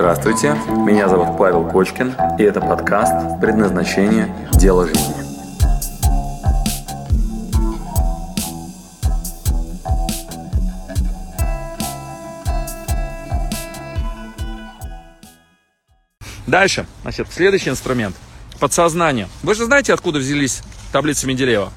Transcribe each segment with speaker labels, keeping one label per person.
Speaker 1: Здравствуйте, меня зовут Павел Кочкин, и это подкаст «Предназначение. Дело жизни».
Speaker 2: Дальше, значит, следующий инструмент. Подсознание. Вы же знаете, откуда взялись таблицы Менделеева?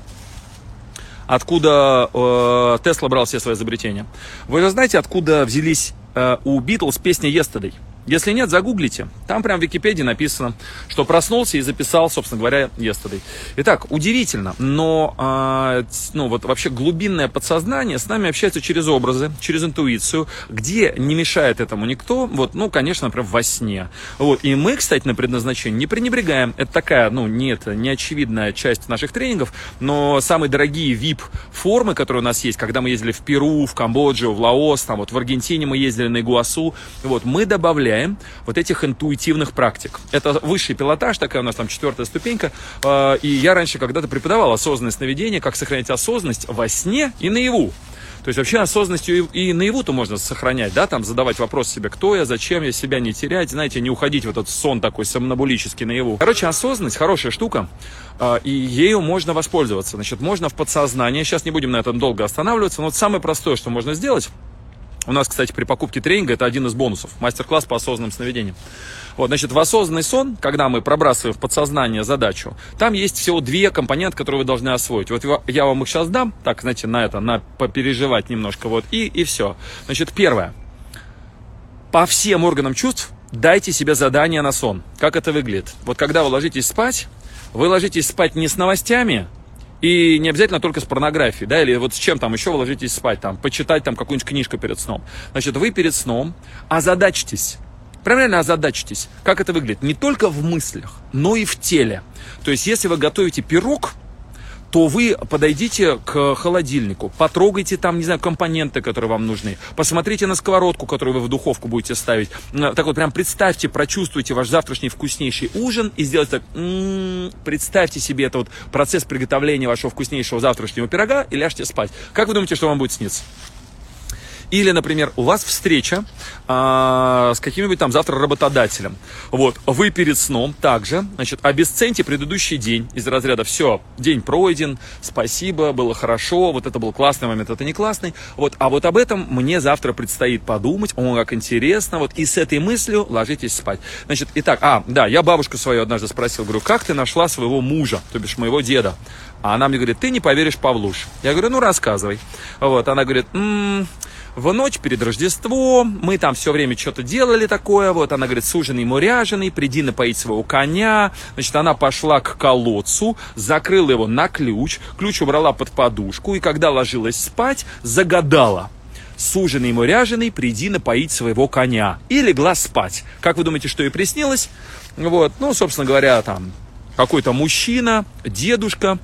Speaker 2: Откуда э, Тесла брал все свои изобретения? Вы же знаете, откуда взялись э, у Битлз песни «Yesterday»? Если нет, загуглите. Там прям в Википедии написано, что проснулся и записал, собственно говоря, yesterday. Итак, удивительно, но э, ну, вот вообще глубинное подсознание с нами общается через образы, через интуицию, где не мешает этому никто, вот, ну, конечно, например, во сне. Вот. И мы, кстати, на предназначении не пренебрегаем. Это такая, ну, нет, не очевидная часть наших тренингов, но самые дорогие VIP-формы, которые у нас есть, когда мы ездили в Перу, в Камбоджу, в Лаос, там вот в Аргентине мы ездили на Игуасу, вот, мы добавляем добавляем вот этих интуитивных практик. Это высший пилотаж, такая у нас там четвертая ступенька. А, и я раньше когда-то преподавал осознанное сновидение, как сохранять осознанность во сне и наяву. То есть вообще осознанностью и, наяву-то можно сохранять, да, там задавать вопрос себе, кто я, зачем я, себя не терять, знаете, не уходить в этот сон такой сомнобулический наяву. Короче, осознанность хорошая штука, э, и ею можно воспользоваться. Значит, можно в подсознание, сейчас не будем на этом долго останавливаться, но вот самое простое, что можно сделать, у нас, кстати, при покупке тренинга это один из бонусов. Мастер-класс по осознанным сновидениям. Вот, значит, в осознанный сон, когда мы пробрасываем в подсознание задачу, там есть всего две компоненты, которые вы должны освоить. Вот я вам их сейчас дам, так, знаете, на это, на попереживать немножко, вот, и, и все. Значит, первое. По всем органам чувств дайте себе задание на сон. Как это выглядит? Вот когда вы ложитесь спать, вы ложитесь спать не с новостями, и не обязательно только с порнографией, да, или вот с чем там еще вы ложитесь спать, там, почитать там какую-нибудь книжку перед сном. Значит, вы перед сном озадачьтесь, Правильно озадачьтесь. Как это выглядит? Не только в мыслях, но и в теле. То есть, если вы готовите пирог, то вы подойдите к холодильнику, потрогайте там, не знаю, компоненты, которые вам нужны, посмотрите на сковородку, которую вы в духовку будете ставить. Так вот, прям представьте, прочувствуйте ваш завтрашний вкуснейший ужин и сделайте так, м-м, представьте себе этот вот процесс приготовления вашего вкуснейшего завтрашнего пирога и ляжьте спать. Как вы думаете, что вам будет сниться? Или, например, у вас встреча а, с каким-нибудь там завтра работодателем. Вот, вы перед сном также, значит, обесценьте предыдущий день из разряда «все, день пройден, спасибо, было хорошо, вот это был классный момент, это не классный». Вот, а вот об этом мне завтра предстоит подумать, о, как интересно, вот, и с этой мыслью ложитесь спать. Значит, итак, а, да, я бабушку свою однажды спросил, говорю, как ты нашла своего мужа, то бишь моего деда? А она мне говорит, ты не поверишь, Павлуш. Я говорю, ну рассказывай. Вот, она говорит, м-м, в ночь перед Рождеством, мы там все время что-то делали такое, вот она говорит, суженый муряженый, приди напоить своего коня, значит, она пошла к колодцу, закрыла его на ключ, ключ убрала под подушку, и когда ложилась спать, загадала, суженый ему ряженый, приди напоить своего коня. И легла спать. Как вы думаете, что ей приснилось? Вот, ну, собственно говоря, там какой-то мужчина, дедушка,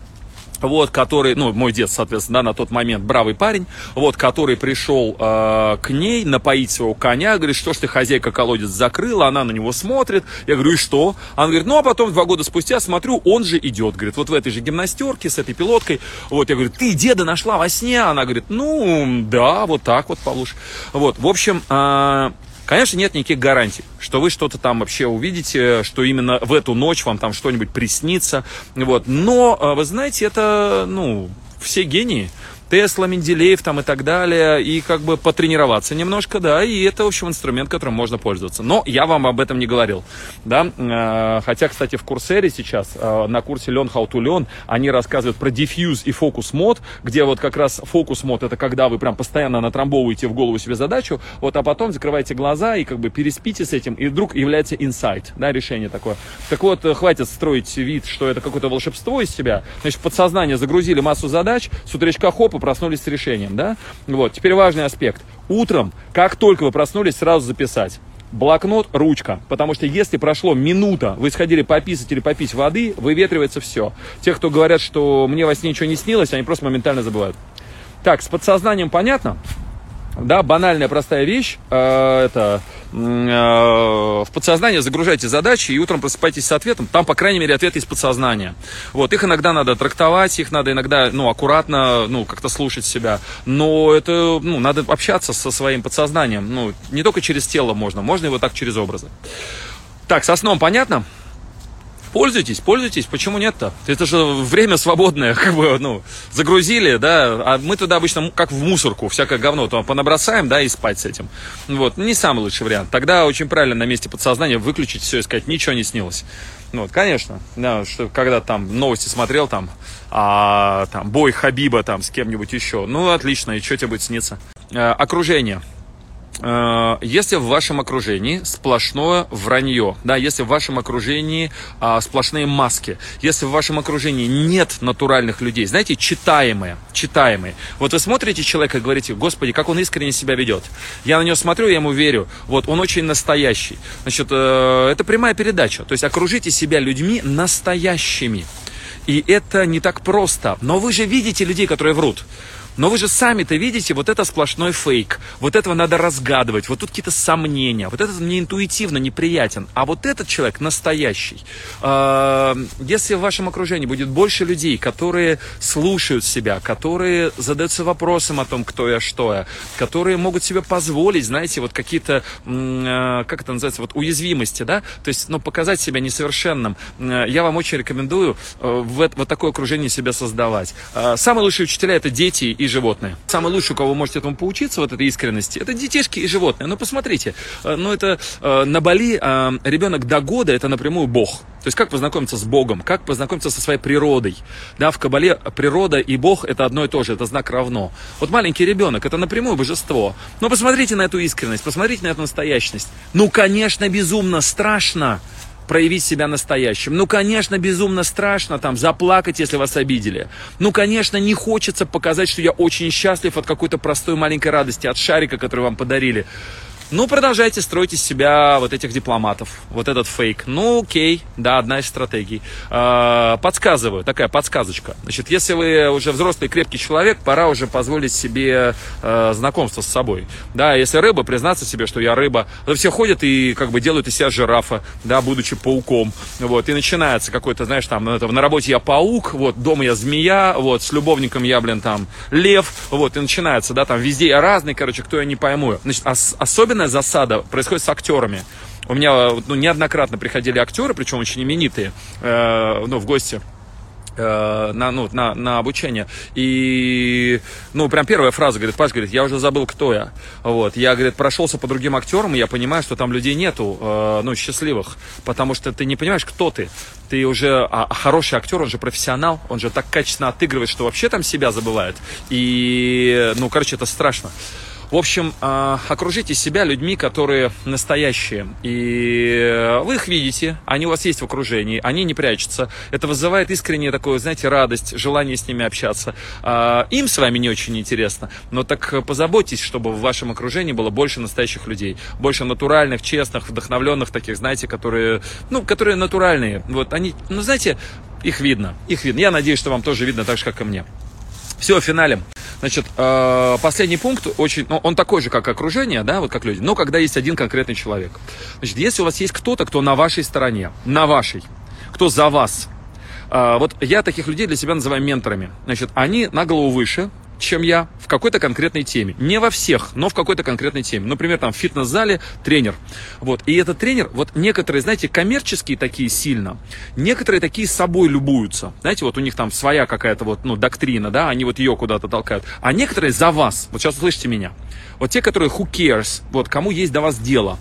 Speaker 2: вот, который, ну, мой дед, соответственно, да, на тот момент бравый парень, вот, который пришел э, к ней напоить своего коня, говорит, что ж ты, хозяйка, колодец закрыла, она на него смотрит, я говорю, и что? Она говорит, ну, а потом два года спустя смотрю, он же идет, говорит, вот в этой же гимнастерке с этой пилоткой, вот, я говорю, ты деда нашла во сне? Она говорит, ну, да, вот так вот, Павлуш, вот, в общем, э, Конечно, нет никаких гарантий, что вы что-то там вообще увидите, что именно в эту ночь вам там что-нибудь приснится. Вот. Но, а, вы знаете, это, ну, все гении. Тесла, Менделеев там и так далее, и как бы потренироваться немножко, да, и это, в общем, инструмент, которым можно пользоваться. Но я вам об этом не говорил, да, э, хотя, кстати, в Курсере сейчас, э, на курсе Learn How to Learn, они рассказывают про diffuse и focus мод, где вот как раз focus мод, это когда вы прям постоянно натрамбовываете в голову себе задачу, вот, а потом закрываете глаза и как бы переспите с этим, и вдруг является инсайт, да, решение такое. Так вот, э, хватит строить вид, что это какое-то волшебство из себя, значит, подсознание загрузили массу задач, с утречка хоп, проснулись с решением, да? Вот, теперь важный аспект. Утром, как только вы проснулись, сразу записать. Блокнот, ручка. Потому что если прошло минута, вы сходили пописать или попить воды, выветривается все. Те, кто говорят, что мне во сне ничего не снилось, они просто моментально забывают. Так, с подсознанием понятно? Да, банальная простая вещь, э, это э, в подсознание загружайте задачи и утром просыпайтесь с ответом, там, по крайней мере, ответ из подсознания. Вот, их иногда надо трактовать, их надо иногда, ну, аккуратно, ну, как-то слушать себя, но это, ну, надо общаться со своим подсознанием, ну, не только через тело можно, можно его так через образы. Так, со сном понятно? Пользуйтесь, пользуйтесь, почему нет-то? Это же время свободное, как бы, ну, загрузили, да, а мы туда обычно как в мусорку всякое говно то понабросаем, да, и спать с этим. Вот, не самый лучший вариант. Тогда очень правильно на месте подсознания выключить все и сказать, ничего не снилось. Вот, конечно, да, что когда там новости смотрел, там, а, там, бой Хабиба там с кем-нибудь еще, ну, отлично, и что тебе будет сниться? А, окружение. Э, если в вашем окружении сплошное вранье, да, если в вашем окружении а, сплошные маски, если в вашем окружении нет натуральных людей, знаете, читаемые, читаемые. Вот вы смотрите человека и говорите, господи, как он искренне себя ведет. Я на него смотрю, я ему верю. Вот, он очень настоящий. Значит, э, это прямая передача. То есть окружите себя людьми настоящими. И это не так просто. Но вы же видите людей, которые врут. Но вы же сами-то видите, вот это сплошной фейк. Вот этого надо разгадывать. Вот тут какие-то сомнения. Вот этот мне интуитивно неприятен. А вот этот человек настоящий. А, если в вашем окружении будет больше людей, которые слушают себя, которые задаются вопросом о том, кто я, что я, которые могут себе позволить, знаете, вот какие-то, а, как это называется, вот уязвимости, да, то есть, ну, показать себя несовершенным. А, я вам очень рекомендую в вот такое окружение себя создавать. Самые лучшие учителя это дети и животные. Самый лучший, у кого можете этому поучиться, вот этой искренности, это детишки и животные. Ну, посмотрите, э, ну, это э, на Бали э, ребенок до года, это напрямую Бог. То есть, как познакомиться с Богом, как познакомиться со своей природой. Да, в Кабале природа и Бог это одно и то же, это знак равно. Вот маленький ребенок, это напрямую божество. Но посмотрите на эту искренность, посмотрите на эту настоящность. Ну, конечно, безумно страшно проявить себя настоящим. Ну, конечно, безумно страшно там заплакать, если вас обидели. Ну, конечно, не хочется показать, что я очень счастлив от какой-то простой маленькой радости, от шарика, который вам подарили. Ну, продолжайте строить из себя вот этих дипломатов, вот этот фейк. Ну, окей, да, одна из стратегий. Э, подсказываю, такая подсказочка. Значит, если вы уже взрослый крепкий человек, пора уже позволить себе э, знакомство с собой. Да, если рыба, признаться себе, что я рыба. Все ходят и как бы делают из себя жирафа, да, будучи пауком. Вот, и начинается какой-то, знаешь, там, на работе я паук, вот, дома я змея, вот, с любовником я, блин, там, лев, вот, и начинается, да, там, везде я разный, короче, кто я не пойму. Значит, ос- особенно Особенная засада происходит с актерами. У меня ну, неоднократно приходили актеры, причем очень именитые, э, ну, в гости э, на, ну, на, на обучение. И, ну, прям первая фраза, говорит, Паш, говорит, я уже забыл, кто я. Вот, я, говорит, прошелся по другим актерам, и я понимаю, что там людей нету, э, ну, счастливых, потому что ты не понимаешь, кто ты. Ты уже, а, а хороший актер, он же профессионал, он же так качественно отыгрывает, что вообще там себя забывает. И, ну, короче, это страшно. В общем, а, окружите себя людьми, которые настоящие. И вы их видите, они у вас есть в окружении, они не прячутся. Это вызывает искреннее такое, знаете, радость, желание с ними общаться. А, им с вами не очень интересно, но так позаботьтесь, чтобы в вашем окружении было больше настоящих людей, больше натуральных, честных, вдохновленных таких, знаете, которые, ну, которые натуральные. Вот они, ну, знаете, их видно, их видно. Я надеюсь, что вам тоже видно так же, как и мне. Все, финалем. Значит, э, последний пункт очень, ну, он такой же, как окружение, да, вот как люди, но когда есть один конкретный человек. Значит, если у вас есть кто-то, кто на вашей стороне, на вашей, кто за вас, э, вот я таких людей для себя называю менторами. Значит, они на голову выше, чем я в какой-то конкретной теме. Не во всех, но в какой-то конкретной теме. Например, там в фитнес-зале тренер. Вот. И этот тренер, вот некоторые, знаете, коммерческие такие сильно, некоторые такие собой любуются. Знаете, вот у них там своя какая-то вот, ну, доктрина, да, они вот ее куда-то толкают. А некоторые за вас. Вот сейчас услышите меня. Вот те, которые who cares, вот кому есть до вас дело.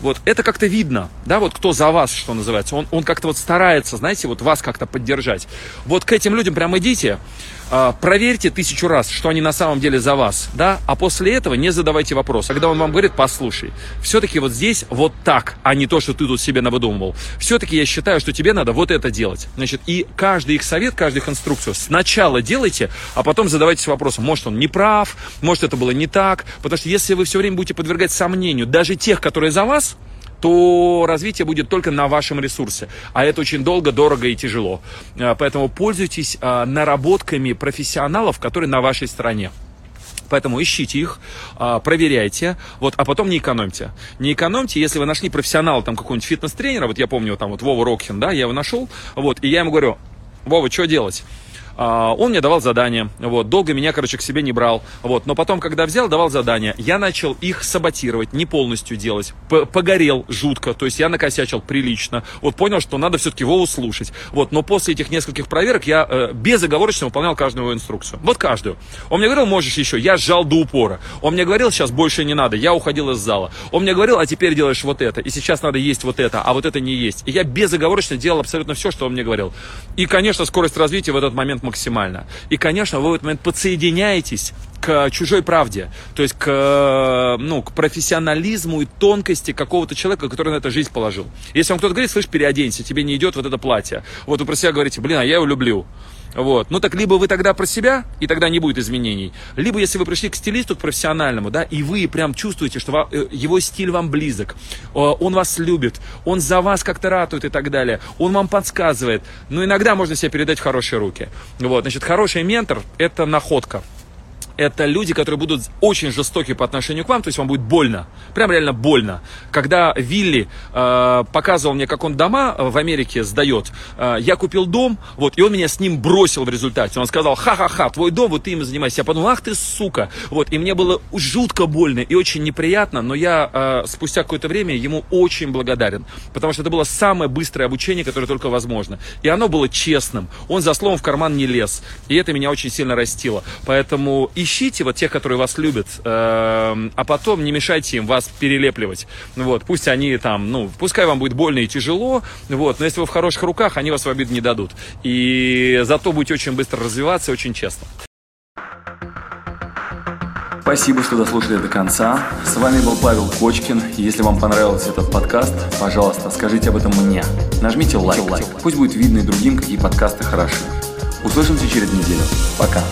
Speaker 2: Вот это как-то видно, да, вот кто за вас, что называется. Он, он как-то вот старается, знаете, вот вас как-то поддержать. Вот к этим людям прям идите, проверьте тысячу раз, что они на самом деле за вас, да, а после этого не задавайте вопрос. Когда он вам говорит, послушай, все-таки вот здесь вот так, а не то, что ты тут себе навыдумывал. Все-таки я считаю, что тебе надо вот это делать. Значит, и каждый их совет, каждую их инструкцию сначала делайте, а потом задавайтесь вопросом, может он не прав, может это было не так, потому что если вы все время будете подвергать сомнению даже тех, которые за вас, то развитие будет только на вашем ресурсе. А это очень долго, дорого и тяжело. А, поэтому пользуйтесь а, наработками профессионалов, которые на вашей стороне. Поэтому ищите их, а, проверяйте, вот, а потом не экономьте. Не экономьте, если вы нашли профессионала, там, какого-нибудь фитнес-тренера, вот я помню, там, вот Вова Рокхин, да, я его нашел, вот, и я ему говорю, Вова, что делать? А, он мне давал задания, вот, долго меня, короче, к себе не брал, вот, но потом, когда взял, давал задания, я начал их саботировать, не полностью делать, погорел жутко, то есть я накосячил прилично, вот, понял, что надо все-таки его услышать, вот, но после этих нескольких проверок я э, безоговорочно выполнял каждую его инструкцию, вот каждую. Он мне говорил, можешь еще, я сжал до упора, он мне говорил, сейчас больше не надо, я уходил из зала, он мне говорил, а теперь делаешь вот это, и сейчас надо есть вот это, а вот это не есть, и я безоговорочно делал абсолютно все, что он мне говорил. И, конечно, скорость развития в этот момент максимально. И, конечно, вы в этот момент подсоединяетесь к чужой правде, то есть к, ну, к профессионализму и тонкости какого-то человека, который на это жизнь положил. Если вам кто-то говорит, слышь, переоденься, тебе не идет вот это платье. Вот вы про себя говорите, блин, а я его люблю. Вот. Ну так либо вы тогда про себя, и тогда не будет изменений. Либо если вы пришли к стилисту, к профессиональному, да, и вы прям чувствуете, что э, его стиль вам близок, он вас любит, он за вас как-то ратует и так далее, он вам подсказывает. Ну иногда можно себя передать в хорошие руки. Вот. Значит, хороший ментор – это находка это люди, которые будут очень жестоки по отношению к вам, то есть вам будет больно, прям реально больно. Когда Вилли э, показывал мне, как он дома в Америке сдает, э, я купил дом, вот, и он меня с ним бросил в результате. Он сказал, ха-ха-ха, твой дом, вот ты им занимайся. Я подумал, ах ты сука, вот, и мне было жутко больно и очень неприятно, но я э, спустя какое-то время ему очень благодарен, потому что это было самое быстрое обучение, которое только возможно. И оно было честным, он за словом в карман не лез, и это меня очень сильно растило. Поэтому ищите ищите вот тех, которые вас любят, э, а потом не мешайте им вас перелепливать. Вот, пусть они там, ну, пускай вам будет больно и тяжело, вот, но если вы в хороших руках, они вас в обиду не дадут. И зато будете очень быстро развиваться, очень честно.
Speaker 1: Спасибо, что дослушали до конца. С вами был Павел Кочкин. Если вам понравился этот подкаст, пожалуйста, скажите об этом мне. Нажмите лайк. лайк. Пусть будет видно и другим, какие подкасты хороши. Услышимся через неделю. Пока.